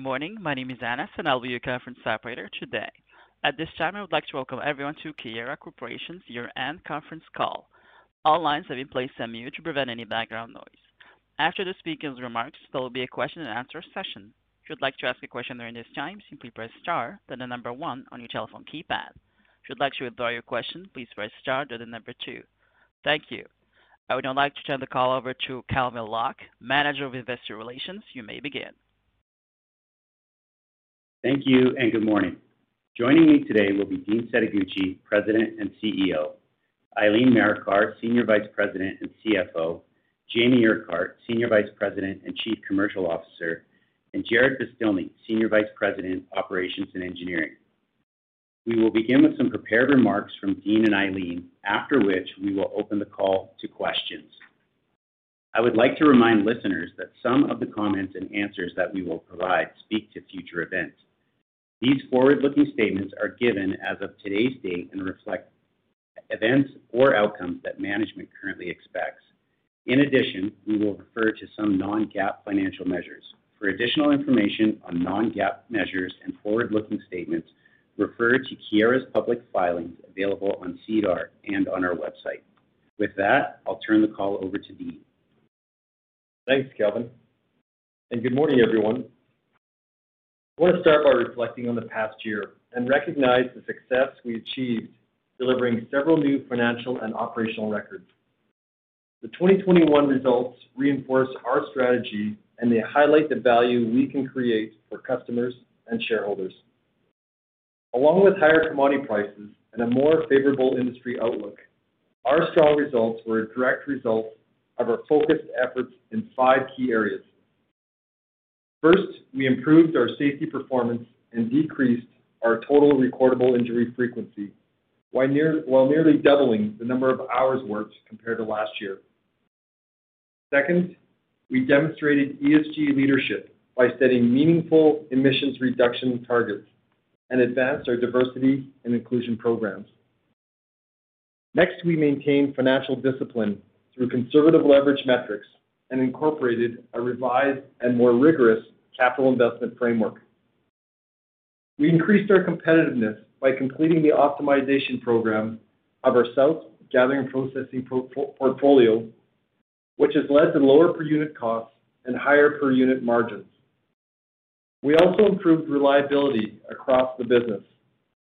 Morning. My name is Anas, and I'll be your conference operator today. At this time, I would like to welcome everyone to Keyera Corporation's year-end conference call. All lines have been placed on mute to prevent any background noise. After the speaker's remarks, there will be a question and answer session. If you'd like to ask a question during this time, simply press star, then the number one on your telephone keypad. If you'd like to withdraw your question, please press star, then the number two. Thank you. I would now like to turn the call over to Calvin Locke, Manager of Investor Relations. You may begin. Thank you and good morning. Joining me today will be Dean Setoguchi, President and CEO, Eileen Marikar, Senior Vice President and CFO, Jamie Urquhart, Senior Vice President and Chief Commercial Officer, and Jarrod Beztilny, Senior Vice President, Operations and Engineering. We will begin with some prepared remarks from Dean and Eileen, after which we will open the call to questions. I would like to remind listeners that some of the comments and answers that we will provide speak to future events. These forward-looking statements are given as of today's date and reflect events or outcomes that management currently expects. In addition, we will refer to some non-GAAP financial measures. For additional information on non-GAAP measures and forward-looking statements, refer to Keyera's public filings available on SEDAR and on our website. With that, I'll turn the call over to Dean. Thanks, Calvin, and good morning, everyone. I want to start by reflecting on the past year and recognize the success we achieved delivering several new financial and operational records. The 2021 results reinforce our strategy, and they highlight the value we can create for customers and shareholders. Along with higher commodity prices and a more favorable industry outlook, our strong results were a direct result of our focused efforts in five key areas. First, we improved our safety performance and decreased our total recordable injury frequency while nearly doubling the number of hours worked compared to last year. Second, we demonstrated ESG leadership by setting meaningful emissions reduction targets and advanced our diversity and inclusion programs. Next, we maintained financial discipline through conservative leverage metrics and incorporated a revised and more rigorous capital investment framework. We increased our competitiveness by completing the optimization program of our South Gathering Processing portfolio, which has led to lower per unit costs and higher per unit margins. We also improved reliability across the business,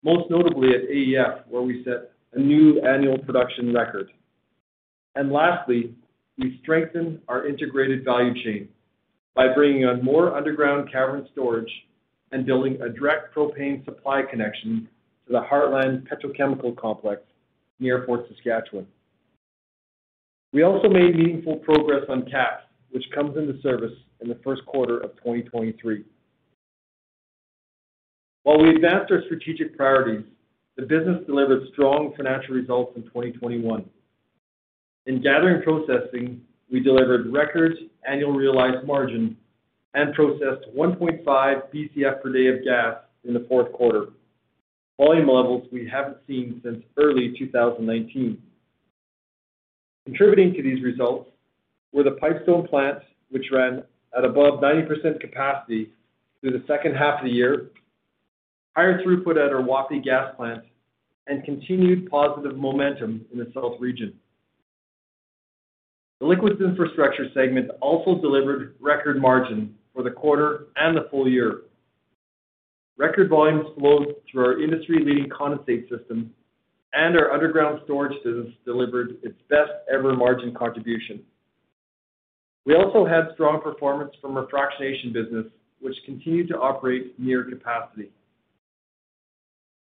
most notably at AEF, where we set a new annual production record. And lastly, we strengthened our integrated value chain by bringing on more underground cavern storage and building a direct propane supply connection to the Heartland Petrochemical Complex near Fort Saskatchewan. We also made meaningful progress on KAPS, which comes into service in the first quarter of 2023. While we advanced our strategic priorities, the business delivered strong financial results in 2021. In Gathering Processing, we delivered record annual realized margin and processed 1.5 Bcf per day of gas in the fourth quarter, volume levels we haven't seen since early 2019. Contributing to these results were the Pipestone plant, which ran at above 90% capacity through the second half of the year, higher throughput at our Wapiti gas plant, and continued positive momentum in the south region. The Liquids Infrastructure segment also delivered record margin for the quarter and the full year. Record volumes flowed through our industry-leading condensate system, and our underground storage business delivered its best ever margin contribution. We also had strong performance from our fractionation business, which continued to operate near capacity.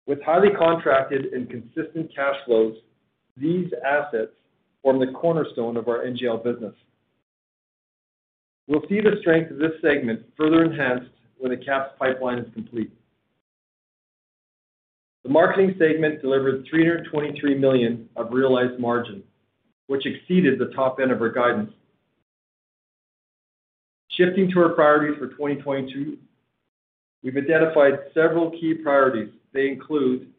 With highly contracted and consistent cash flows, these assets form the cornerstone of our NGL business. We'll see the strength of this segment further enhanced when the KAPS pipeline is complete. The marketing segment delivered 323 million of realized margin, which exceeded the top end of our guidance. Shifting to our priorities for 2022, we've identified several key priorities. They include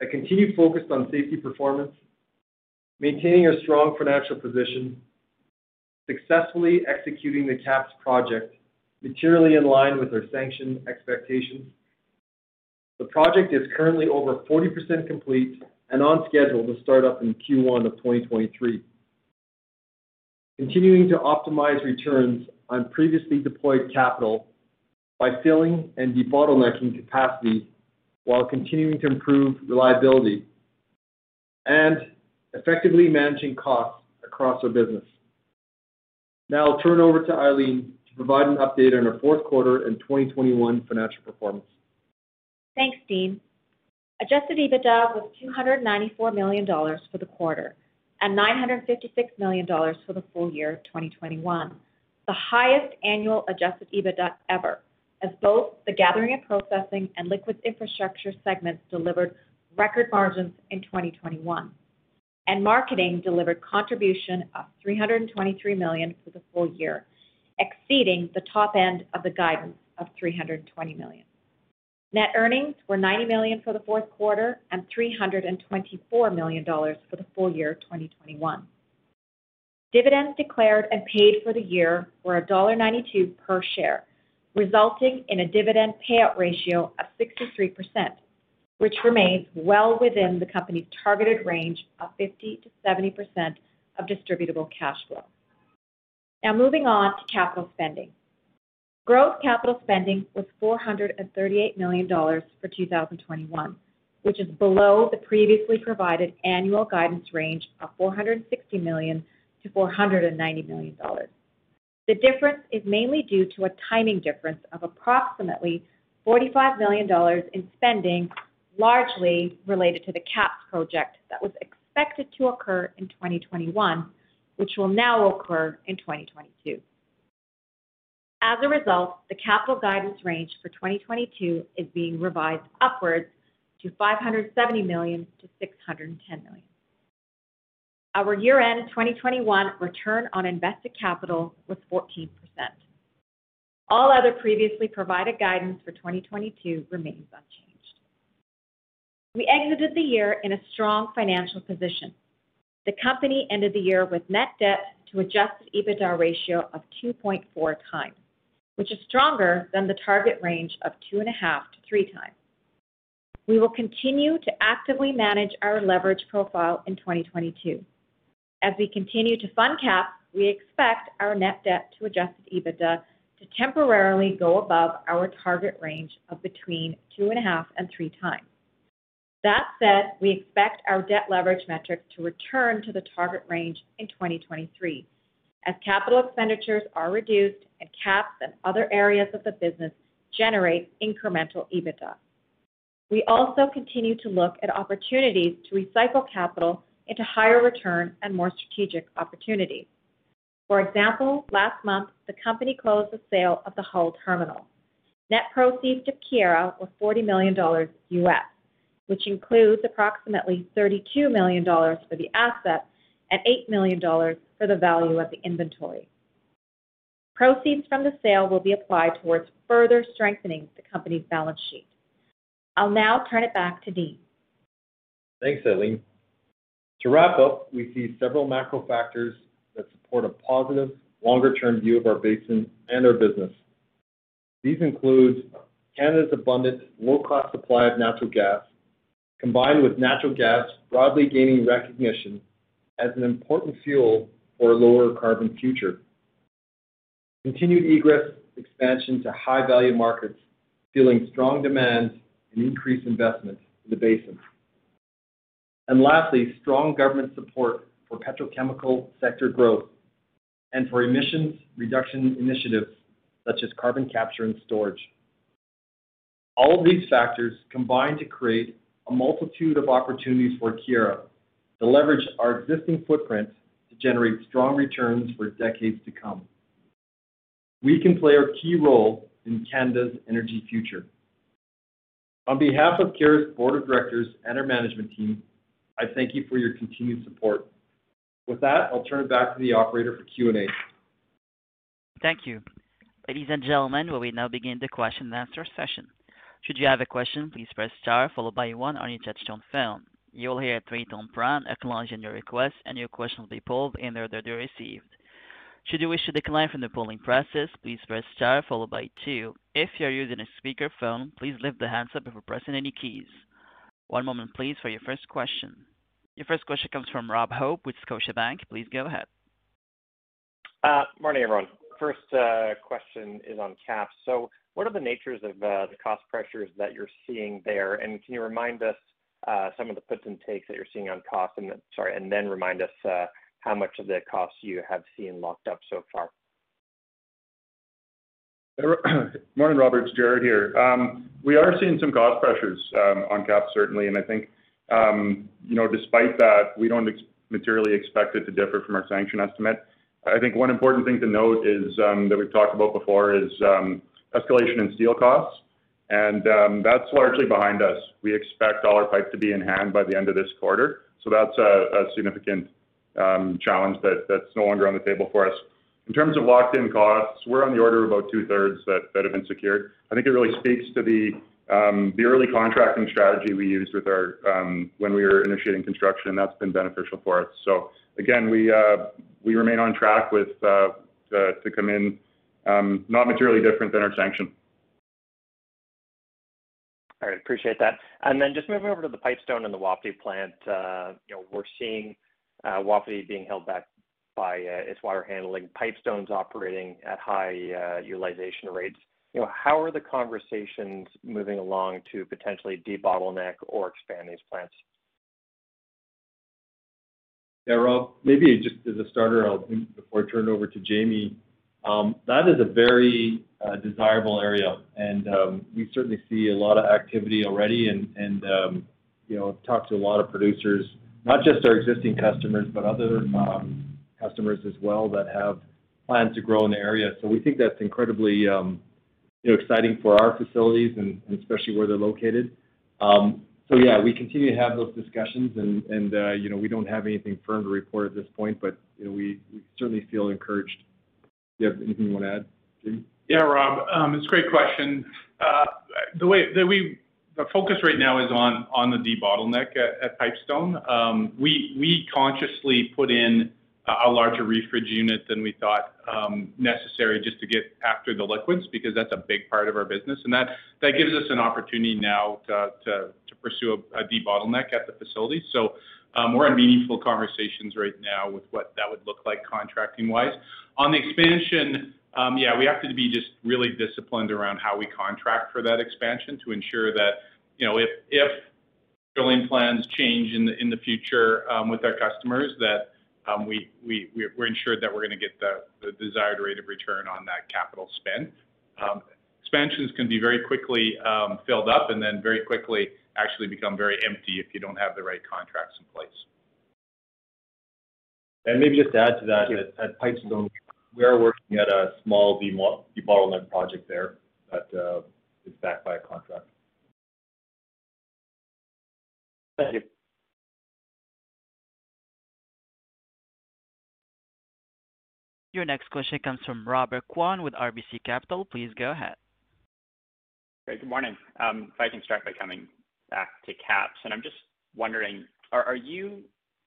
a continued focus on safety performance, maintaining a strong financial position, successfully executing the KAPS project materially in line with our sanction expectations. The project is currently over 40% complete and on schedule to start up in Q1 of 2023. Continuing to optimize returns on previously deployed capital by filling and debottlenecking capacity while continuing to improve reliability and effectively managing costs across our business. Now I'll turn over to Eileen to provide an update on our fourth quarter and 2021 financial performance. Thanks, Dean. Adjusted EBITDA was 294 million dollars for the quarter and 956 million dollars for the full year 2021, the highest annual adjusted EBITDA ever, as both the Gathering and Processing and Liquids Infrastructure segments delivered record margins in 2021. And marketing delivered contribution of 323 million for the full year, exceeding the top end of the guidance of 320 million. Net earnings were 90 million for the fourth quarter and 324 million dollars for the full year 2021. Dividends declared and paid for the year were dollar 1.92 per share, resulting in a dividend payout ratio of 63%, which remains well within the company's targeted range of 50%-70% of distributable cash flow. Now moving on to capital spending. Growth capital spending was 438 million dollars for 2021, which is below the previously provided annual guidance range of 460 million-490 million dollars. The difference is mainly due to a timing difference of approximately 45 million dollars in spending, largely related to the KAPS project that was expected to occur in 2021, which will now occur in 2022. As a result, the capital guidance range for 2022 is being revised upwards to 570 million-610 million. Our year-end 2021 return on invested capital was 14%. All other previously provided guidance for 2022 remains unchanged. We exited the year in a strong financial position. The company ended the year with net debt to adjusted EBITDA ratio of 2.4 times, which is stronger than the target range of 2.5x-3x. We will continue to actively manage our leverage profile in 2022. As we continue to fund KAPS, we expect our net debt to adjusted EBITDA to temporarily go above our target range of between 2.5x and 3x. That said, we expect our debt leverage metrics to return to the target range in 2023 as capital expenditures are reduced and KAPS and other areas of the business generate incremental EBITDA. We also continue to look at opportunities to recycle capital into higher return and more strategic opportunities. For example, last month, the company closed the sale of the Hull terminal. Net proceeds to Keyera were $40 million, which includes approximately $32 million for the asset and $8 million for the value of the inventory. Proceeds from the sale will be applied towards further strengthening the company's balance sheet. I'll now turn it back to Dean. Thanks, Eileen. To wrap up, we see several macro factors that support a positive longer-term view of our basin and our business. These include Canada's abundant low-cost supply of natural gas, combined with natural gas broadly gaining recognition as an important fuel for a lower carbon future. Continued egress expansion to high-value markets, fueling strong demand and increased investment in the basin. And lastly, strong government support for petrochemical sector growth and for emissions reduction initiatives such as carbon capture and storage. All of these factors combine to create a multitude of opportunities for Keyera to leverage our existing footprint to generate strong returns for decades to come. We can play a key role in Canada's energy future. On behalf of Keyera's board of directors and our management team, I thank you for your continued support. With that, I'll turn it back to the operator for Q&A. Thank you. Ladies and gentlemen, we will now begin the question and answer session. Should you have a question, please press star followed by one on your touchtone phone. You will hear a three-tone prompt acknowledging your request, and your question will be pulled in the order they're received. Should you wish to decline from the polling process, please press star followed by two. If you're using a speakerphone, please lift the handset before pressing any keys. One moment please for your first question. Your first question comes from Rob Hope with Scotiabank. Please go ahead. Uh, morning, everyone. First uh, question is on KAPS. What are the natures of uh, the cost pressures that you're seeing there? And can you remind us uh, some of the puts and takes that you're seeing on cost? And then remind us uh, how much of the costs you have seen locked up so far. Morning, Robert. It's here. Um, we are seeing some cost pressures um, on KAPS certainly. And I think, um, you know, despite that, we don't materially expect it to differ from our sanction estimate. I think one important thing to note is that we've talked about before is escalation in steel costs, and um, that's largely behind us. We expect all our pipe to be in hand by the end of this quarter. So that's a significant um, challenge that's no longer on the table for us. In terms of locked-in costs, we're on the order of about two-thirds that have been secured. I think it really speaks to the um, early contracting strategy we used with our when we were initiating construction, and that's been beneficial for us. So again, we uh we remain on track with uh, to come in Um, not materially different than our sanction. All right. Appreciate that. And then just moving over to the Pipestone and the Wapiti plant, uh, you know, we're seeing uh, Wapiti being held back by uh, its water handling. Pipestone's operating at high utilization rates. You know, how are the conversations moving along to potentially debottleneck or expand these plants? Yeah, Rob, maybe just as a starter, I'll before I turn it over to Jamie, Um, that is a very uh, desirable area, and um, we certainly see a lot of activity already and um, you know, talked to a lot of producers, not just our existing customers, but other customers as well that have plans to grow in the area. So we think that's incredibly you know, exciting for our facilities and especially where they're located. Um so yeah, we continue to have those discussions and uh, you know, we don't have anything firm to report at this point, but you know, we certainly feel encouraged. You have anything you wanna add, Jamie? Yeah, Rob, um, it's a great question. Uh, the way that our focus right now is on on the debottleneck at Pipestone. Um we we consciously put in a larger refrige unit than we thought um, necessary just to get after the liquids because that's a big part of our business. And that gives us an opportunity now to to to pursue a debottleneck at the facility. Um, we're in meaningful conversations right now with what that would look like contracting-wise. On the expansion, um, yeah, we have to be just really disciplined around how we contract for that expansion to ensure that, you know, if if drilling plans change in the future um, with our customers, that um we're ensured that we're gonna get the desired rate of return on that capital spend. Expansions can be very quickly filled up and then very quickly actually become very empty if you don't have the right contracts in place. And maybe just to add to that, at Pipestone, we are working at a small debottleneck project there that uh, is backed by a contract. Thank you. Your next question comes from Robert Kwan with RBC Capital. Please go ahead. Great. Good morning. Um, if I can start by coming back to KAPS. and I'm just wondering, are you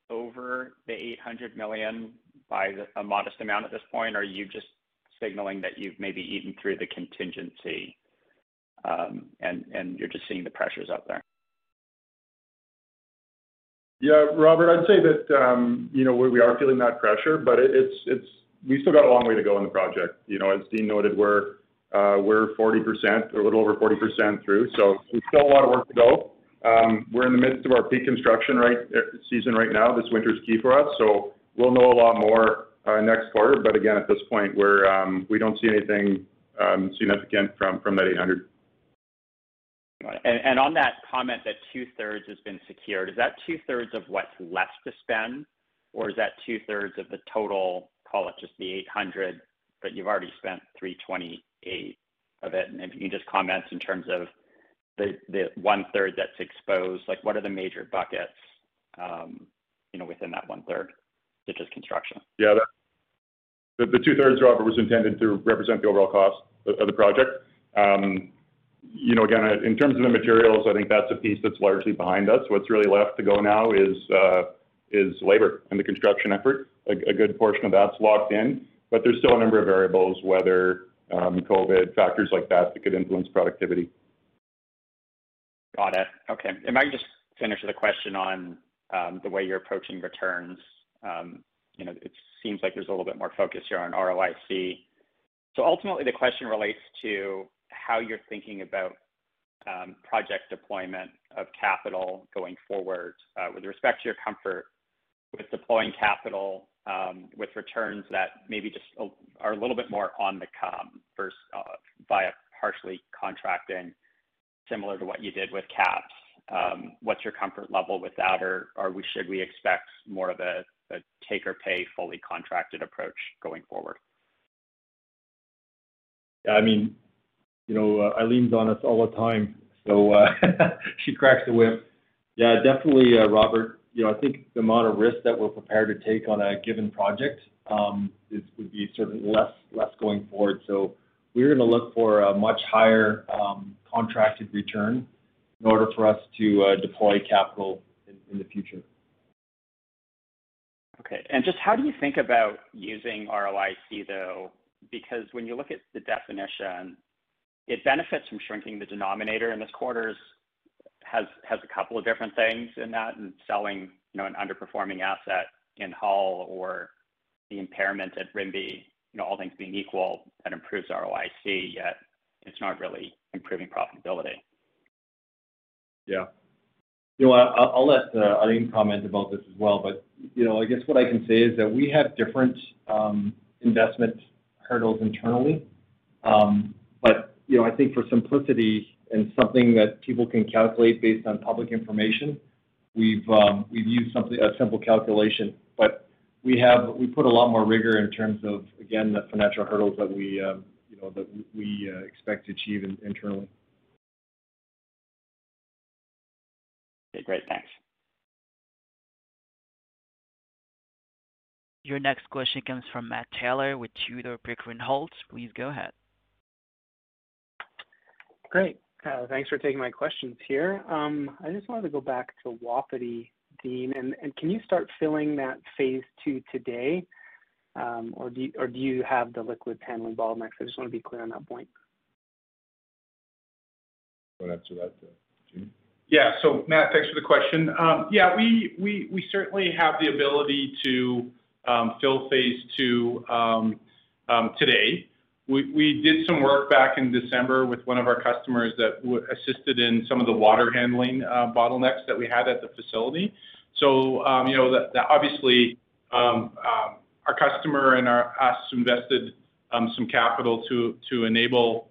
over the 800 million by a modest amount at this point? Or are you just signaling that you've maybe eaten through the contingency, um, and you're just seeing the pressures out there? Yeah, Robert, I'd say that, um, you know, we are feeling that pressure, but it's it's we still got a long way to go in the project. You know, as Dean noted, we're Uh, 40% or a little over 40% through, so there's still a lot of work to go. Um, we're in the midst of our peak construction right er, season right now. This winter is key for us, so we'll know a lot more uh, next quarter. But again, at this point, um, we don't see anything um, significant from that 800. On that comment that two-thirds has been secured, is that two-thirds of what's left to spend, or is that two-thirds of the total, call it just the 800, but you've already spent 328 of it? And if you can just comment in terms of the the one-third that's exposed, like, what are the major buckets, um, you know, within that one-third, such as construction? Yeah. The the two-thirds, Robert, was intended to represent the overall cost of the project. Um, You know, again, in terms of the materials, I think that's a piece that's largely behind us. What's really left to go now is uh, is labor and the construction effort. A good portion of that's locked in, but there's still a number of variables, weather, um, COVID, factors like that that could influence productivity. Got it. Okay. If I can just finish with a question on um, the way you're approaching returns. Um, you know, it seems like there's a little bit more focus here on ROIC. So ultimately, the question relates to how you're thinking about project deployment of capital going forward, uh, with respect to your comfort with deploying capital, Um, with returns that maybe just are a little bit more on the come versus uh, via partially contracting similar to what you did with KAPS. Um, what's your comfort level with that? Or or we, should we expect more of a take or pay fully contracted approach going forward? Yeah, I mean, you know, uh, Eileen's on us all the time, so uh, she cracks the whip. Yeah, definitely, Robert. You know, I think the amount of risk that we're prepared to take on a given project um is would be certainly less less going forward. So we're gonna look for a much higher contracted return in order for us to deploy capital in the future. Okay. And just how do you think about using ROIC, though? Because when you look at the definition, it benefits from shrinking the denominator, and this quarter has a couple of different things in that, and selling, you know, an underperforming asset in Hull or the impairment at Rimbey, you know, all things being equal, that improves ROIC, yet it's not really improving profitability. Yeah. You know? I'll let uh, Eileen comment about this as well. But, you know, I guess what I can say is that we have different um, investment hurdles internally. Um, but, you know, I think for simplicity and something that people can calculate based on public information, we've um, used a simple calculation. But we put a lot more rigor in terms of, again, the financial hurdles that we um, uh, expect to achieve internally. Okay, great. Thanks. Your next question comes from Matt Taylor with Tudor, Pickering, Holt. Please go ahead. Great. Thanks for taking my questions here. Um, I just wanted to go back to Wapiti, Dean. And, and can you start filling that phase two today, um, or do or do you have the liquids handling bottlenecks? I just wanna be clear on that point. Wanna answer that, Jamie? Yeah. So Matt, thanks for the question. Um, yeah, we we, we certainly have the ability to um, fill phase two today. We did some work back in December with one of our customers that assisted in some of the water handling uh, bottlenecks that we had at the facility. So, um, you know, that obviously um, um, our customer and our us invested some capital to to enable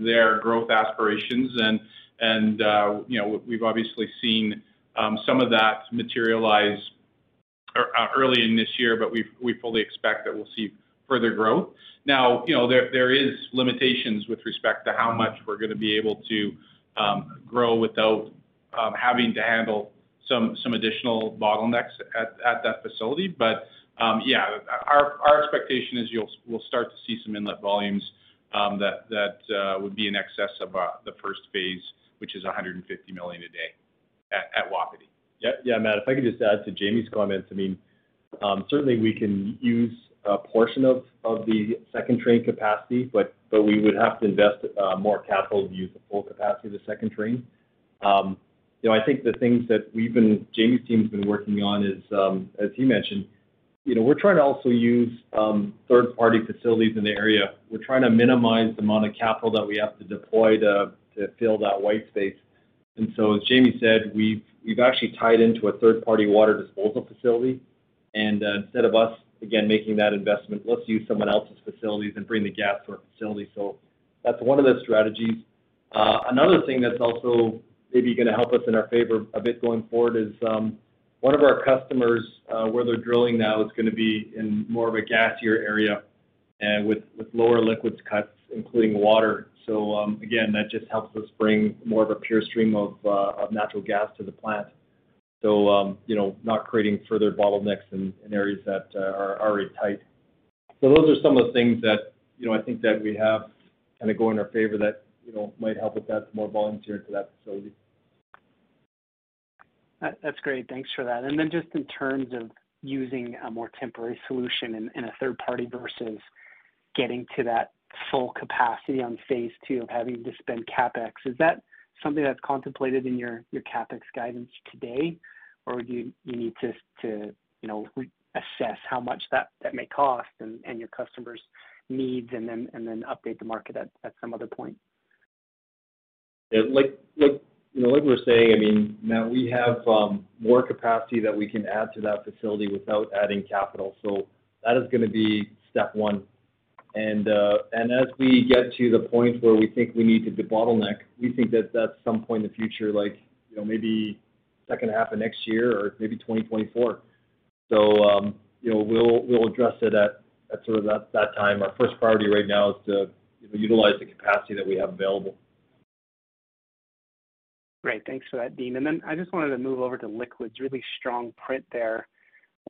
their growth aspirations. And, and uh you know, we've obviously seen some of that materialize uh, uh, early in this year, but we fully expect that we'll see further growth. Now, you know, there, there is limitations with respect to how much we're gonna be able to um, grow without um, having to handle some some additional bottlenecks at at that facility. But, um, yeah, our our expectation is we'll start to see some inlet volumes that uh, would be in excess of uh, the first phase, which is 150 million a day at Wapiti. Yeah. Yeah, Matt, if I could just add to Jamie's comments. I mean, certainly we can use a portion of the second train capacity, but but we would have to invest uh, more capital to use the full capacity of the second train. Um, you know, I think the things that we've been Jamie's team's been working on is, um, as he mentioned, you know, we're trying to also use um, third-party facilities in the area. We're trying to minimize the amount of capital that we have to deploy to to fill that white space. And so as Jamie said, we've we've actually tied into a third-party water disposal facility. And uh, instead of us, again, making that investment, let's use someone else's facilities and bring the gas to our facility. So that's one of the strategies. Another thing that's also maybe gonna help us in our favor a bit going forward is one of our customers where they're drilling now is gonna be in more of a gassier area and with lower liquids cuts, including water. So um, again, that just helps us bring more of a pure stream of, uh, of natural gas to the plant. Um, you know, not creating further bottlenecks in areas that uh, are already tight. So those are some of the things that, you know, I think that we have kind of go in our favor that, you know, might help us that, more volumes here to that facility. That's great. Thanks for that. And then just in terms of using a more temporary solution in a third party versus getting to that full capacity on phase two of having to spend CapEx, is that something that's contemplated in your CapEx guidance today? Or do you need to, to you know, reassess how much that may cost and your customers' needs and then and then update the market at some other point? Yeah, like like you know, like we're saying, I mean, now we have um, more capacity that we can add to that facility without adding capital. So that is gonna be step one. And uh and as we get to the point where we think we need to debottleneck, we think that that's some point in the future, like, you know, maybe second half of next year or maybe 2024. So, You know, we'll we'll address it at sort of that time. Our first priority right now is to, you know, utilize the capacity that we have available. Great. Thanks for that, Dean. And then I just wanted to move over to liquids. Really strong print there.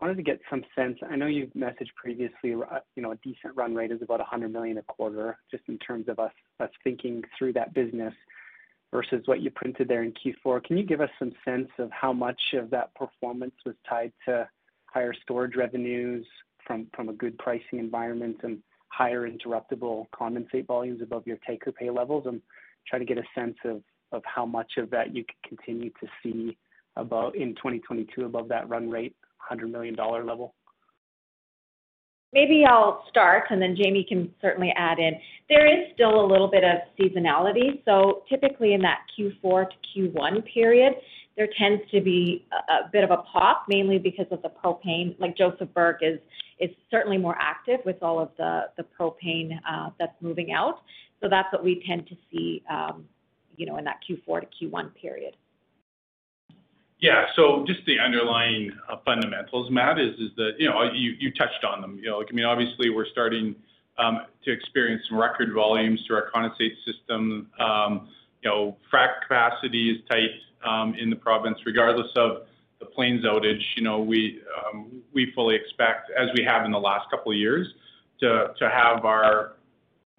Wanted to get some sense. I know you've messaged previously, uh, you know, a decent run rate is about 100 million a quarter, just in terms of us thinking through that business versus what you printed there in Q4. Can you give us some sense of how much of that performance was tied to higher storage revenues from a good pricing environment and higher interruptible condensate volumes above your take-or-pay levels? I'm trying to get a sense of how much of that you could continue to see about in 2022 above that run rate, 100 million dollar level. Maybe I'll start, and then Jamie can certainly add in. There is still a little bit of seasonality. So typically in that Q4 to Q1 period, there tends to be a bit of a pop, mainly because of the propane. Like Josephburg is is certainly more active with all of the propane uh, that's moving out. So that's what we tend to see, um, you know, in that Q4 to Q1 period. Yeah. So just the underlying uh, fundamentals, Matt, is is that, you know, you you touched on them. You know, I mean, obviously we're starting um, to experience some record volumes through our condensate system. Um, you know, frac capacity is tight um, in the province regardless of the Plains outage. You know, we um we fully expect, as we have in the last couple of years, to to have our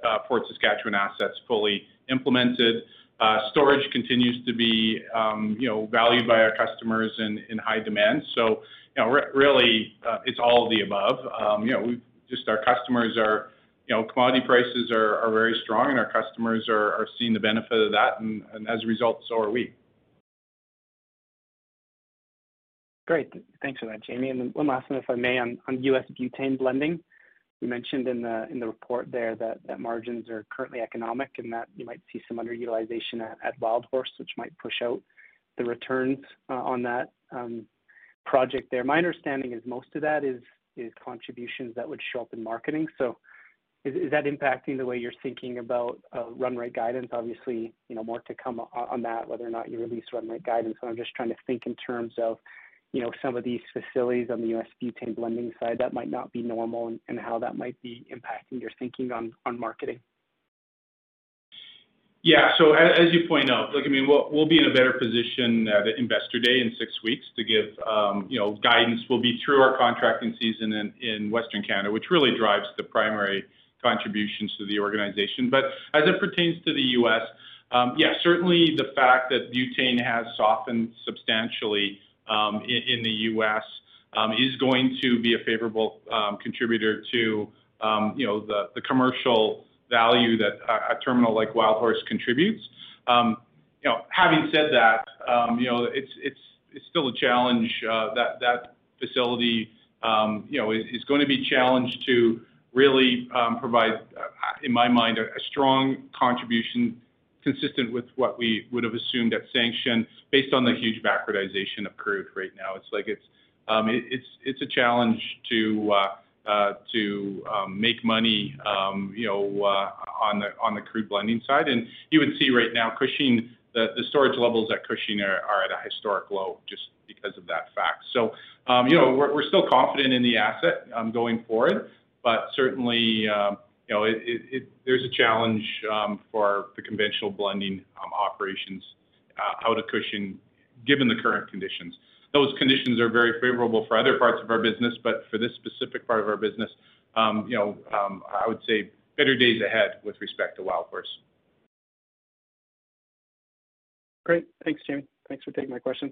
uh, Fort Saskatchewan assets fully implemented. Uh, storage continues to be, um, you know, valued by our customers in high demand. So you know, really, uh, it's all of the above. Um, you know, we've just our customers are, you know, commodity prices are are very strong and our customers are are seeing the benefit of that, and and as a result, so are we. Great. Thanks for that, Jamie. And one last one, if I may, on on U.S. butane blending. You mentioned in the report there that margins are currently economic and that you might see some underutilization at Wildhorse, which might push out the returns uh, on that um, project there. My understanding is most of that is contributions that would show up in marketing. So is is that impacting the way you're thinking about uh, run rate guidance? Obviously, you know, more to come on that, whether or not you release run rate guidance. I'm just trying to think in terms of, you know, some of these facilities on the U.S. butane blending side that might not be normal and and how that might be impacting your thinking on on marketing. Yeah. So as you point out, look, I mean, we'll be in a better position at Investor Day in six weeks to give, um, you know, guidance. We'll be through our contracting season in in Western Canada, which really drives the primary contributions to the organization. But as it pertains to the U.S., um, yeah, certainly the fact that butane has softened substantially Um, in the U.S. Um, is going to be a favorable um, contributor to, you know, the the commercial value that a terminal like Wildhorse contributes. You know, having said that, you know, it's it's it's still a challenge uh, that facility, you know, is gonna be challenged to really provide, uh, in my mind, a strong contribution consistent with what we would have assumed at sanction based on the huge backwardization of crude right now. It's like it's um, it's it's a challenge to uh, uh, to um, make money, um, you know, uh, on the on the crude blending side. And you would see right now Cushing, the the storage levels at Cushing are at a historic low just because of that fact. So you know, we're still confident in the asset going forward, but certainly, you know, there's a challenge um, for the conventional blending um, operations uh, out of Cushing, given the current conditions. Those conditions are very favorable for other parts of our business, but for this specific part of our business, um, you know, I would say better days ahead with respect to Wildhorse. Great. Thanks, Jamie. Thanks for taking my question.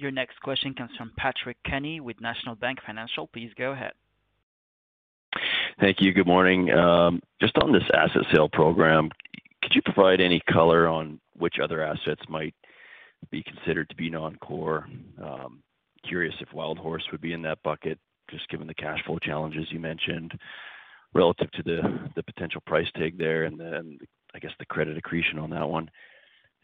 Your next question comes from Patrick Kenny with National Bank Financial. Please go ahead. Thank you. Good morning. Um, just on this asset sale program, could you provide any color on which other assets might be considered to be non-core? Um, curious if Wildhorse would be in that bucket, just given the cash flow challenges you mentioned relative to the potential price tag there and then, I guess, the credit accretion on that one.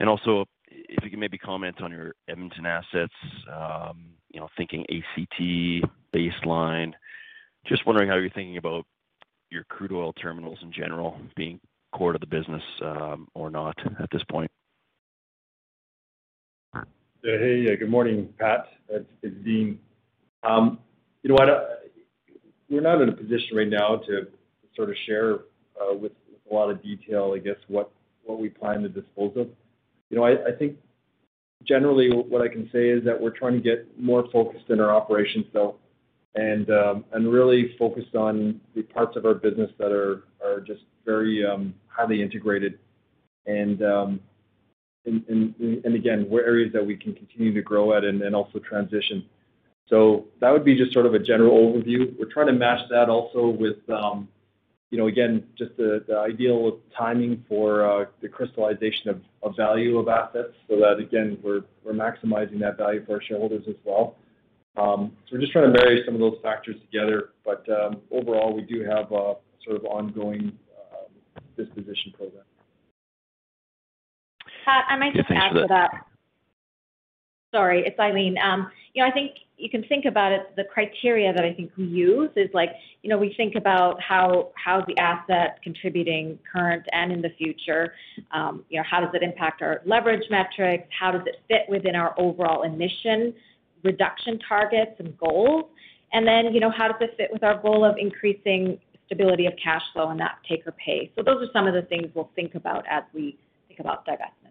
And also, if you can maybe comment on your Edmonton assets, um, you know, thinking ACT, Baseline. Just wondering how you're thinking about your crude oil terminals in general being core to the business, um, or not at this point. Hey. Good morning, Pat. It's Dean. Um, you know what? We're not in a position right now to sort of share uh, with a lot of detail, I guess, what we plan to dispose of. You know, I think generally what I can say is that we're trying to get more focused in our operations, though, and um and really focused on the parts of our business that are just very highly integrated and um again, areas that we can continue to grow at and also transition. So that would be just sort of a general overview. We're trying to match that also with, you know, again, just the ideal timing for uh, the crystallization of value of assets so that, again, we're we're maximizing that value for our shareholders as well. Um, so we're just trying to marry some of those factors together. But um, overall, we do have a sort of ongoing uh, disposition program. Pat, I might just add to that. Sorry, it's Eileen. Um, you know, I think you can think about it, the criteria that I think we use is like, you know, we think about how how the asset contributing current and in the future. Um, you know, how does it impact our leverage metrics? How does it fit within our overall emission reduction targets and goals? And then, you know, how does it fit with our goal of increasing stability of cash flow and that take or pay? So those are some of the things we'll think about as we think about divestment.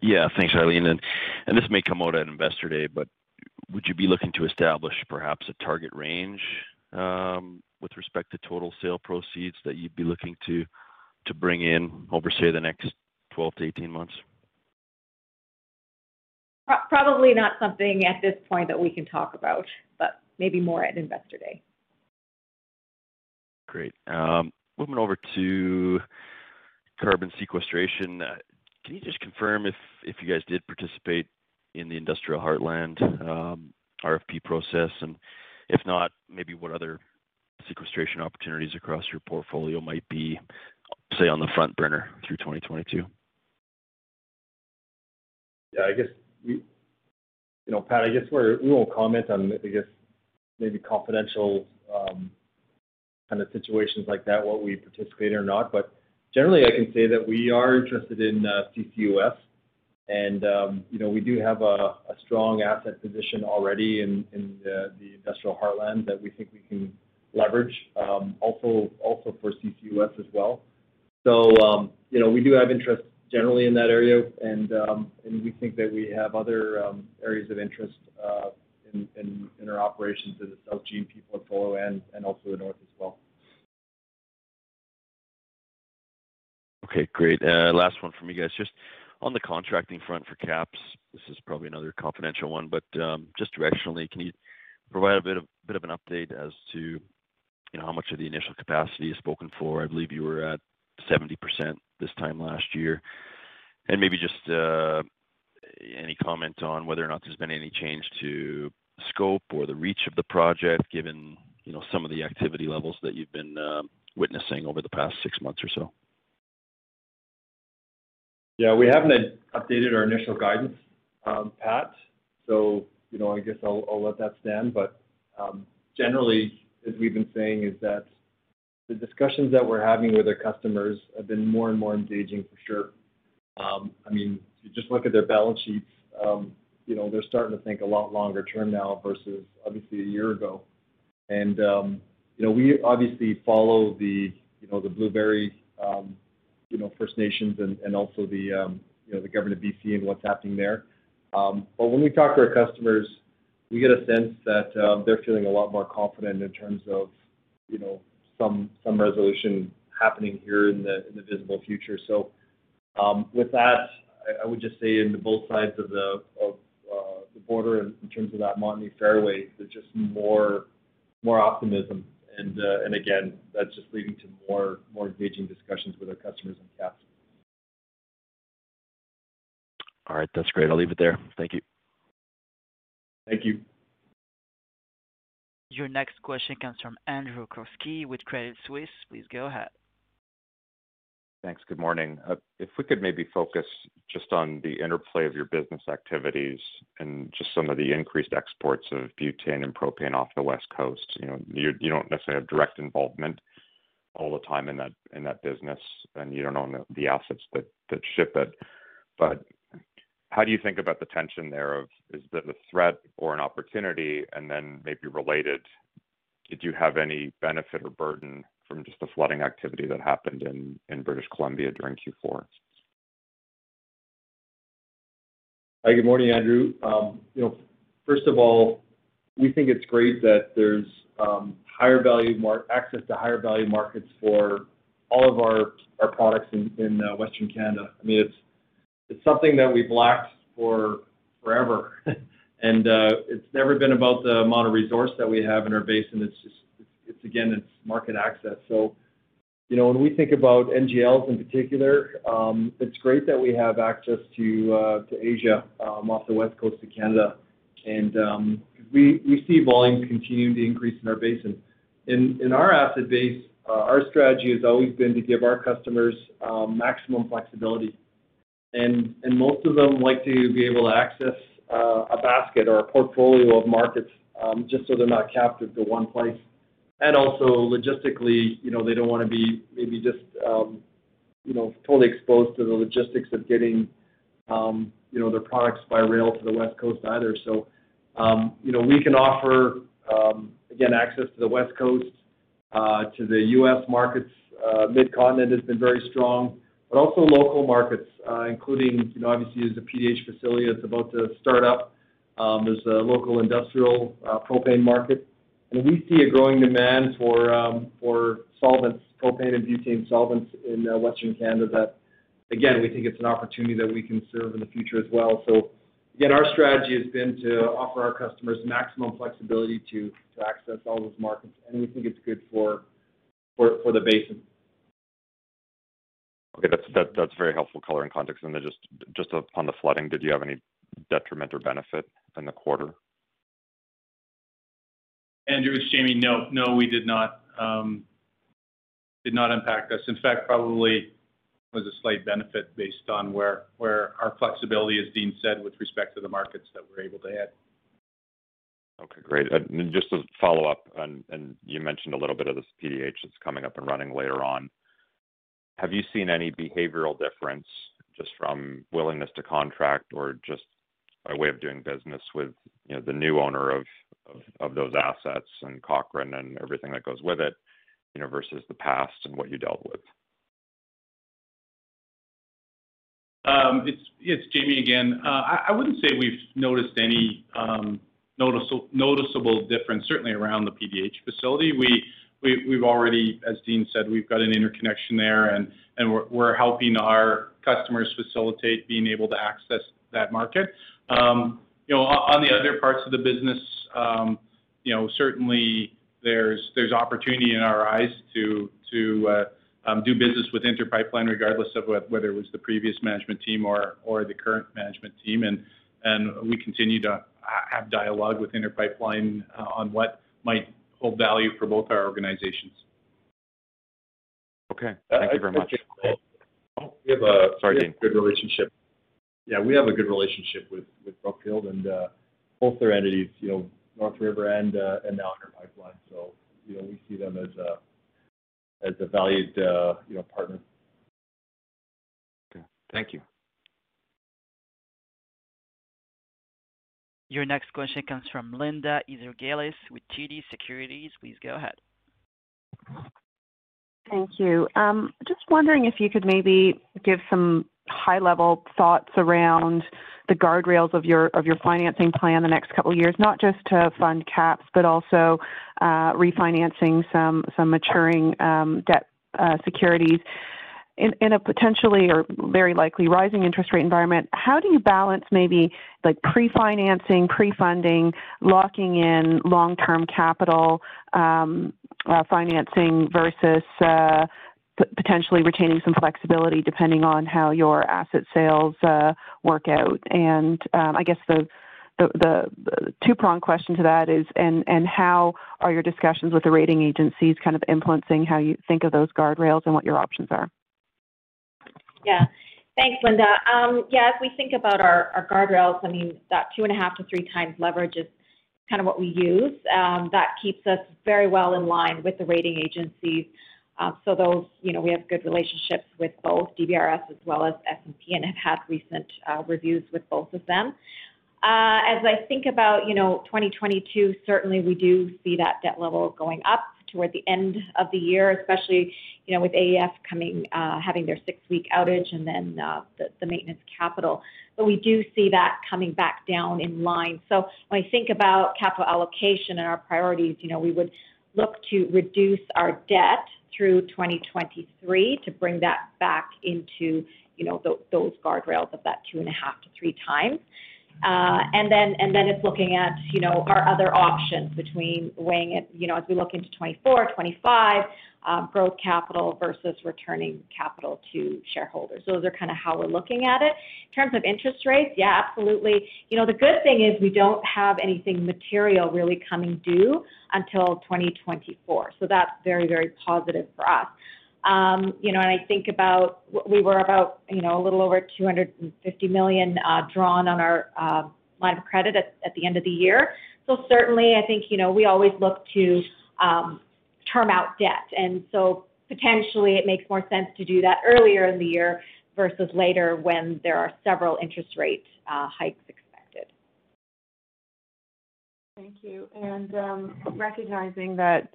Yeah. Thanks, Eileen. And this may come out at Investor Day, but would you be looking to establish perhaps a target range um, with respect to total sale proceeds that you'd be looking to bring in over, say, the next 12-18 months? Probably not something at this point that we can talk about, but maybe more at Investor Day. Great. Um, moving over to carbon sequestration. Uh, Can you just confirm if if you guys did participate in the Industrial Heartland um, RFP process? And if not, maybe what other sequestration opportunities across your portfolio might be, say, on the front burner through 2022? Yeah, I guess we, you know, Pat, I guess we won't comment on, I guess, maybe confidential um, kind of situations like that, what we participate or not. Generally, I can say that we are interested in CCUS and, you know, we do have a strong asset position already in the Industrial Heartland that we think we can leverage, um also also for CCUS as well. So, you know, we do have interest generally in that area and um and we think that we have other areas of interest uh in our operations in the South G&P portfolio and also the North as well. Okay, great. Uh, last one from you guys. Just on the contracting front for KAPS, this is probably another confidential one, but um, just directionally, can you provide a bit of an update as to, you know, how much of the initial capacity is spoken for? I believe you were at 70% this time last year. And maybe just uh, any comment on whether or not there's been any change to scope or the reach of the project, given, you know, some of the activity levels that you've been um, witnessing over the past six months or so. Yeah, we haven't updated our initial guidance, um, Pat. So, you know, I guess I'll let that stand. But, um, generally, as we've been saying, is that the discussions that we're having with our customers have been more and more engaging for sure. Um, I mean, you just look at their balance sheets, you know, they're starting to think a lot longer term now versus obviously a year ago. And, you know, we obviously follow the, you know, the Blueberry First Nations and also the, you know, the government of BC and what's happening there. Um but when we talk to our customers, we get a sense that they're feeling a lot more confident in terms of, you know, some some resolution happening here in the in the visible future. So um with that, I would just say in both sides of the of uh the border in terms of that Montney fairway, there's just more more optimism. Uh, and again, that's just leading to more engaging discussions with our customers on KAPS. All right. That's great. I'll leave it there. Thank you. Thank you. Your next question comes from Andrew Kuske with Credit Suisse. Please go ahead. Thanks. Good morning. Uh, if we could maybe focus just on the interplay of your business activities and just some of the increased exports of butane and propane off the West Coast. You know, you don't necessarily have direct involvement all the time in that in that business, and you don't own the assets that ship it. But how do you think about the tension there of is that a threat or an opportunity? And then maybe related, did you have any benefit or burden from just the flooding activity that happened in British Columbia during Q4? Hi, good morning, Andrew. You know, first of all, we think it's great that there's um, higher value access to higher value markets for all of our products in Western Canada. I mean, it's something that we've lacked for forever. And uh, it's never been about the amount of resource that we have in our basin. It's just again it's market access. So, you know, when we think about NGLs in particular, um, it's great that we have access to uh, to Asia um, off the West Coast of Canada. And um, we we see volumes continuing to increase in our basin. In in our asset base, uh, our strategy has always been to give our customers um, maximum flexibility. And and most of them like to be able to access uh, a basket or a portfolio of markets, just so they're not captive to one place. And also logistically, you know, they don't wanna be maybe just, um, you know, totally exposed to the logistics of getting, um, you know, their products by rail to the West Coast either. So, um, you know, we can offer, again, access to the West Coast, uh, to the U.S. markets. Uh, Mid-Continent has been very strong, but also local markets, uh, including, you know, obviously there's a PDH facility that's about to start up. There's a local industrial propane market. And we see a growing demand for um, for solvents, propane and butane solvents in Western Canada that, again, we think it's an opportunity that we can serve in the future as well. So again, our strategy has been to offer our customers maximum flexibility to to access all those markets, and we think it's good for for the basin. Okay. That's that's very helpful color and context. And then just upon the flooding, did you have any detriment or benefit in the quarter? Andrew, it's Jamie. No, no, we um, did not impact us. In fact, probably was a slight benefit based on where our flexibility, as Dean said, with respect to the markets that we're able to hit. Okay, great. Just to follow up, and you mentioned a little bit of this PDH that's coming up and running later on. Have you seen any behavioral difference just from willingness to contract or just by way of doing business with, you know, the new owner of those assets and Cochrane and everything that goes with it, you know, versus the past and what you dealt with? Um, it's it's Jamie again. Uh, I wouldn't say we've noticed any um, noticeable noticeable difference, certainly around the PDH facility. we we've already, as Dean said, we've got an interconnection there, and we're helping our customers facilitate being able to access that market. Um, you know, on the other parts of the business, Um, you know, certainly there's opportunity in our eyes to uh, um, do business with Inter Pipeline regardless of whether it was the previous management team or the current management team. And and we continue to have dialogue with Inter Pipeline uh, on what might hold value for both our organizations. Okay. Uh, Thank you very much. Oh, we have a Sorry, we have a good relationship. Yeah, we have a good relationship with Brookfield and both their entities, you know, NorthRiver and uh, and now Inter Pipeline. So you know, we see them as a as a valued, uh, you know, partner. Okay. Thank you. Your next question comes from Linda Ezergailis with TD Securities. Please go ahead. Thank you. Um, just wondering if you could maybe give some high-level thoughts around the guardrails of your of your financing plan the next couple of years, not just to fund KAPS, but also uh, refinancing some some maturing um, debt uh, securities. In a potentially or very likely rising interest rate environment, how do you balance maybe like pre-financing, pre-funding, locking in long-term capital um, uh, financing versus potentially retaining some flexibility depending on how your asset sales uh, work out? And um, I guess the two-prong question to that is and how are your discussions with the rating agencies kind of influencing how you think of those guardrails and what your options are? Yeah. Thanks, Linda. Um, yeah, as we think about our guardrails, I mean, that two and a half to three times leverage is kind of what we use. Um, that keeps us very well in line with the rating agencies. Um, so those, you know, we have good relationships with both DBRS as well as S&P and have had recent uh, reviews with both of them. Uh, as I think about, you know, 2022, certainly we do see that debt level going up toward the end of the year, especially, you know, with AEF coming, uh, having their six-week outage and then the maintenance capital. But we do see that coming back down in line. So when I think about capital allocation and our priorities, you know, we would look to reduce our debt through 2023 to bring that back into, you know, those guardrails of that Uh, 2.5-3x. It's looking at, you know, our other options between weighing it, you know, as we look into 2024, 2025, um, growth capital versus returning capital to shareholders. Those are kind of how we're looking at it. In terms of interest rates, yeah, absolutely. You know, the good thing is we don't have anything material really coming due until 2024. so That's very, very positive for us. Um, you know, and I think about we were about, you know, a little over 250 million uh, drawn on our um, line of credit at the end of the year. So certainly, I think, you know, we always look to um, term out debt. And so potentially it makes more sense to do that earlier in the year versus later when there are several interest rate uh, hikes expected. Thank you. And um recognizing that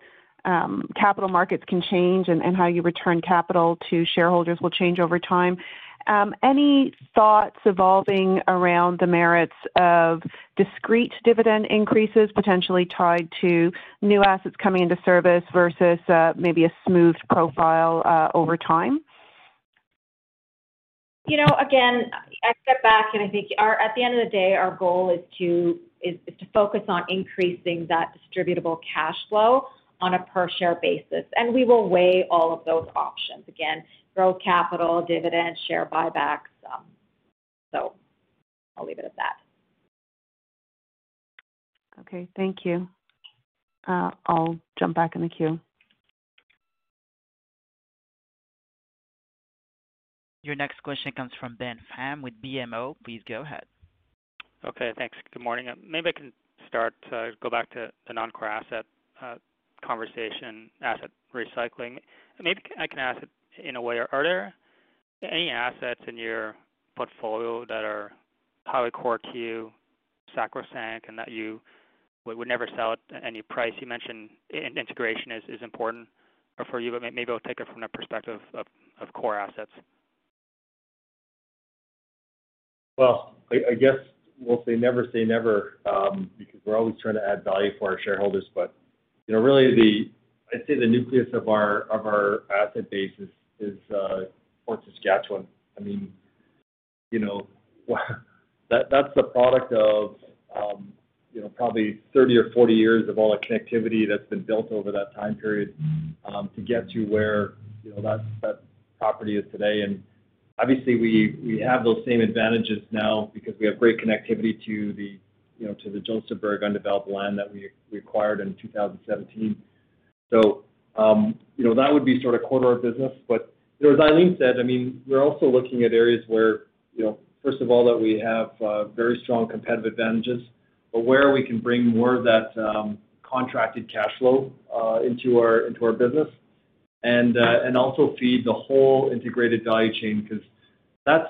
Um, capital markets can change and how you return capital to shareholders will change over time, um, any thoughts evolving around the merits of discrete dividend increases potentially tied to new assets coming into service versus uh, maybe a smooth profile uh, over time? You know, again, I step back and I think our, at the end of the day, our goal is to is, is to focus on increasing that distributable cash flow on a per share basis. And we will weigh all of those options. Again, growth capital, dividends, share buybacks. Um, so I'll leave it at that. Okay. Thank you. Uh, I'll jump back in the queue. Your next question comes from Ben Pham with BMO. Please go ahead. Okay, thanks. Good morning. Uh, maybe I can start to go back to the non-core asset conversation, asset recycling. Maybe I can ask it in a way. Are there any assets in your portfolio that are highly core to you, sacrosanct, and that you would never sell at any price? You mentioned integration is important for you, but maybe I'll take it from the perspective of core assets. Well, I guess we'll say never say never, um, because we're always trying to add value for our shareholders. You know, really the, I'd say the nucleus of our of our asset base is uh Fort Saskatchewan. I mean, you know, that that's the product of you know, probably 30 or 40 years of all the connectivity that's been built over that time period, to get to where, you know, that that property is today. And obviously, we have those same advantages now because we have great connectivity to the, you know, to the Josephburg undeveloped land that we acquired in 2017. So, um, You know, that would be sort of core to our business. But, you know, as Eileen said, I mean, we're also looking at areas where, you know, first of all, that we have uh, very strong competitive advantages, but where we can bring more of that um, contracted cash flow uh, into our into our business and uh, and also feed the whole integrated value chain. 'Cause that's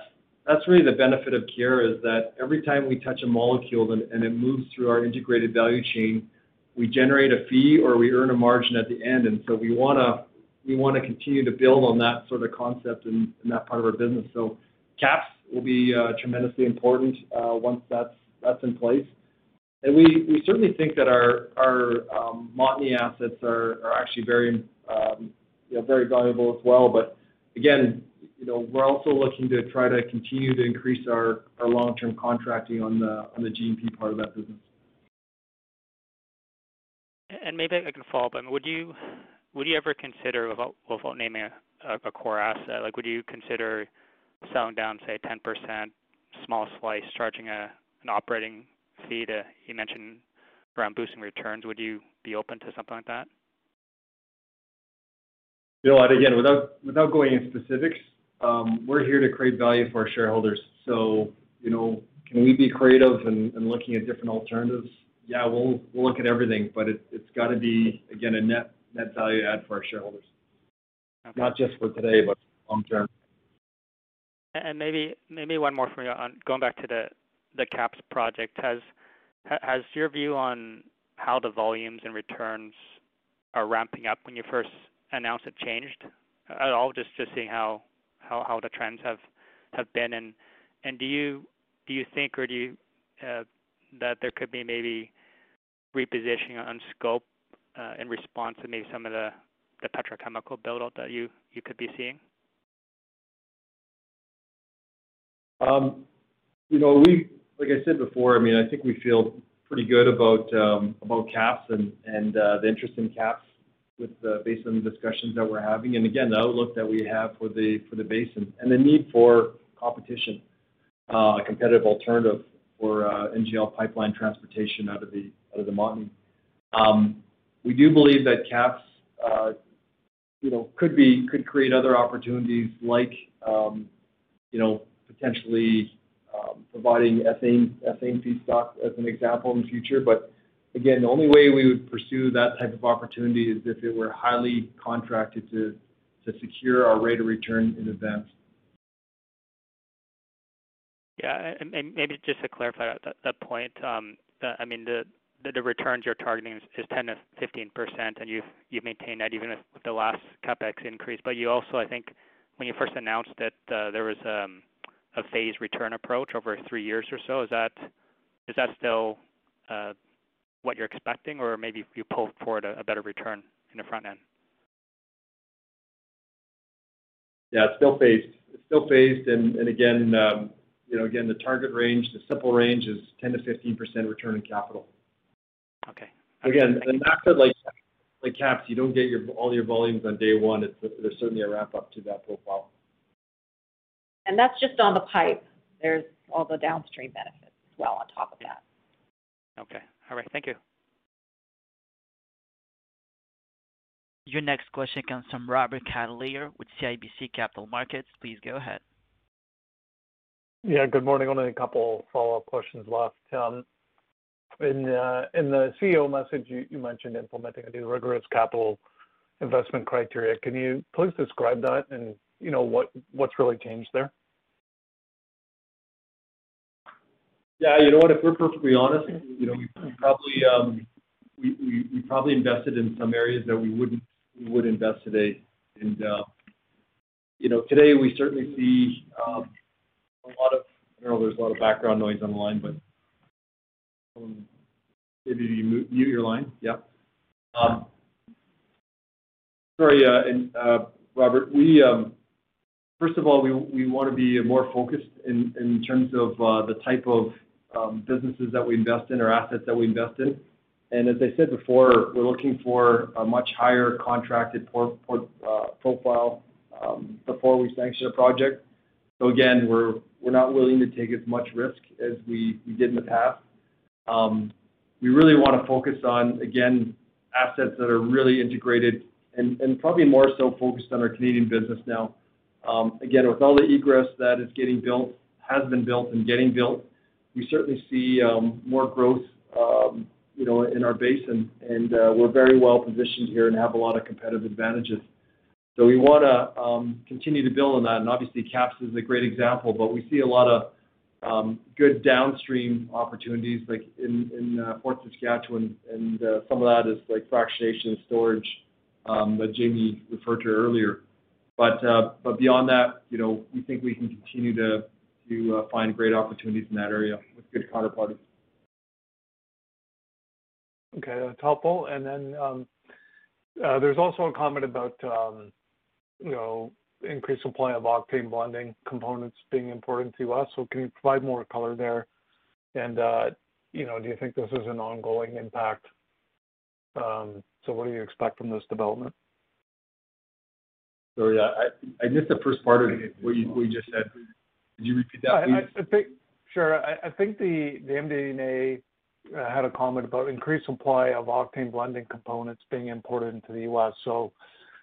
really the benefit of Keyera, is that every time we touch a molecule and it moves through our integrated value chain, we generate a fee or we earn a margin at the end. And so we wanna continue to build on that sort of concept in that part of our business. So KAPS will be uh, tremendously important uh, once that's that's in place. And we certainly think that our our um, Montney assets are are actually very, um, you know, very valuable as well. But again, you know, we're also looking to try to continue to increase our long-term contracting on the G&P part of that business. And maybe I can follow up. I mean, would you ever consider, without naming a core asset, like, would you consider selling down, say, 10%, small slice, charging an operating fee to, you mentioned around boosting returns. Would you be open to something like that? You know what? Again, without going into specifics, Um, we're here to create value for our shareholders. So, you know, can we be creative and looking at different alternatives? Yeah, we'll look at everything, but it's gotta be, again, a net value add for our shareholders. Okay. Not just for today, but long term. And maybe maybe one more for you on going back to the KAPS project. Has your view on how the volumes and returns are ramping up when you first announced it changed at all? Just seeing how the trends have been. Do you think or do you uh, that there could be maybe repositioning on scope uh, in response to maybe some of the petrochemical build-out that you could be seeing? Um, you know, we like I said before, I mean, I think we feel pretty good about um, KAPS and uh the interest in KAPS based on the discussions that we're having. And again, the outlook that we have for the basin and the need for competition, a competitive alternative for uh, NGL pipeline transportation out of the out of the Montney. Um, we do believe that KAPS, uh, you know, could be could create other opportunities like, um, you know, potentially um, providing ethane ethane feedstock as an example in the future. Again, the only way we would pursue that type of opportunity is if it were highly contracted to secure our rate of return in advance. Yeah. Maybe just to clarify that point, um, I mean, the returns you're targeting is 10%-15%, and you've maintained that even with the last CapEx increase. But you also, I think when you first announced it, uh, there was um, a phased return approach over three years or so. Is that still uh, what you're expecting? Or maybe you pulled forward a better return in the front end? Yeah, it's still phased. It's still phased. And again, um, you know, again, the target range, the simple range is 10%-15% return on capital. Okay. Again, an asset like KAPS, you don't get all your volumes on day one. There's certainly a ramp up to that profile. And that's just on the pipe. There's all the downstream benefits as well on top of that. Okay. All right. Thank you. Your next question comes from Robert Catellier with CIBC Capital Markets. Please go ahead. Yeah, good morning. Only a couple follow-up questions left. Um, uh, in the CEO message, you mentioned implementing a new rigorous capital investment criteria. Can you please describe that and, you know, what's really changed there? Yeah. You know what? If we're perfectly honest, you know, um, we probably invested in some areas that we wouldn't invest today. And uh, you know, today we certainly see um, a lot of. I know there's a lot of background noise on the line, but um, maybe you mute your line. Yeah. Sorry, uh, and uh, Robert. we First of all, we wanna be more focused in terms of the type of Um, businesses that we invest in or assets that we invest in. And as I said before, we're looking for a much higher contracted port uh, profile um, before we sanction a project. So again, we're we're not willing to take as much risk as we did in the past. Um, we really want to focus on, again, assets that are really integrated and probably more so focused on our Canadian business now. Again, with all the egress that is getting built, has been built and getting built, we certainly see um, more growth, um, you know, in our basin, and uh, we're very well positioned here and have a lot of competitive advantages. So we wanna um, continue to build on that, and obviously, KAPS is a great example, but we see a lot of good downstream opportunities, like in in uh, Fort Saskatchewan, and uh, some of that is like fractionation and storage that Jamie referred to earlier. But uh but beyond that, you know, we think we can continue to Uh, find great opportunities in that area with good counterparties. Okay, that's helpful. And then, um, uh, there's also a comment about, um, you know, increased supply of octane blending components being important to us. So can you provide more color there? And, uh, you know, do you think this is an ongoing impact? Um, so what do you expect from this development? Sorry, I I missed the first part of what you just said. Could you repeat that, please? I think. Sure. I think the MD&A uh, had a comment about increased supply of octane blending components being imported into the U.S. So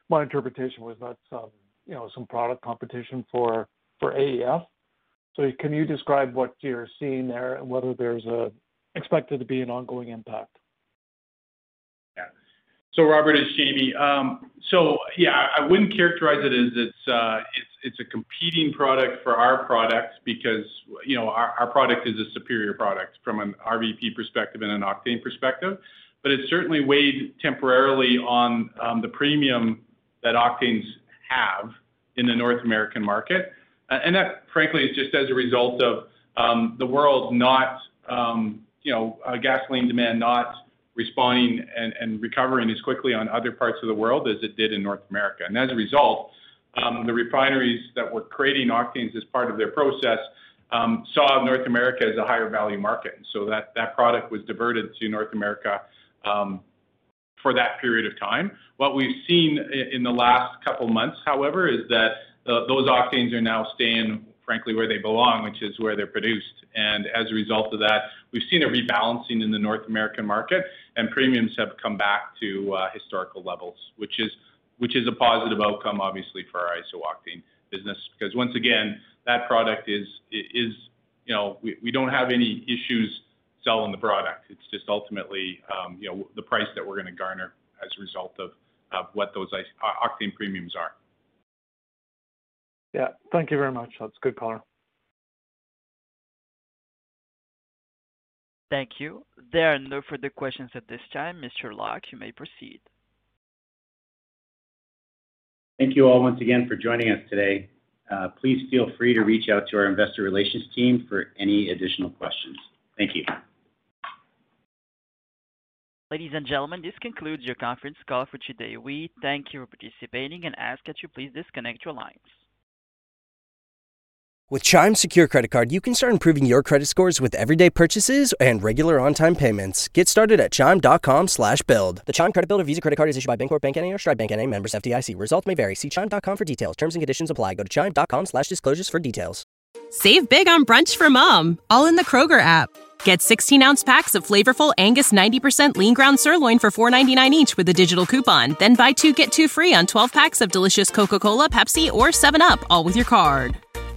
my interpretation was that's some, you know, some product competition for AEF. So can you describe what you're seeing there and whether there's a expected to be an ongoing impact? So Robert, it's Jamie. Um, so yeah, I wouldn't characterize it as uh, it's it's a competing product for our product because, you know, our product is a superior product from an RVP perspective and an octane perspective. But it certainly weighed temporarily on um, the premium that octanes have in the North American market. Uh, and that, frankly, is just as a result of um, the world not, you know, uh, gasoline demand not responding and recovering as quickly on other parts of the world as it did in North America. And as a result, um, the refineries that were creating octanes as part of their process um, saw North America as a higher value market. And so that product was diverted to North America um, for that period of time. What we've seen in the last couple months, however, is that uh, those octanes are now staying, frankly, where they belong, which is where they're produced. And as a result of that, we've seen a rebalancing in the North American market, and premiums have come back to uh, historical levels, which is which is a positive outcome, obviously, for our iso-octane business. Because once again, that product is, is you know, we don't have any issues selling the product. It's just ultimately, um, you know, the price that we're gonna garner as a result of of what those octane premiums are. Yeah. Thank you very much. That's good color. Thank you. There are no further questions at this time. Mr. Locke, you may proceed. Thank you all once again for joining us today. Uh, please feel free to reach out to our investor relations team for any additional questions. Thank you. Ladies and gentlemen, this concludes your conference call for today. We thank you for participating and ask that you please disconnect your lines. With Chime Secure Credit Card, you can start improving your credit scores with everyday purchases and regular on-time payments. Get started at chime.com slash build. The Chime Credit Builder Visa Credit Card is issued by Bancorp Bank N.A. or Stride Bank N.A. members FDIC. Results may vary. See chime.com for details. Terms and conditions apply. Go to chime.com slash disclosures for details. Save big on brunch for mom, all in the Kroger app. Get 16-ounce packs of flavorful Angus 90% lean ground sirloin for $4.99 each with a digital coupon. Then buy two, get two free on 12 packs of delicious Coca-Cola, Pepsi, or 7UP, all with your card.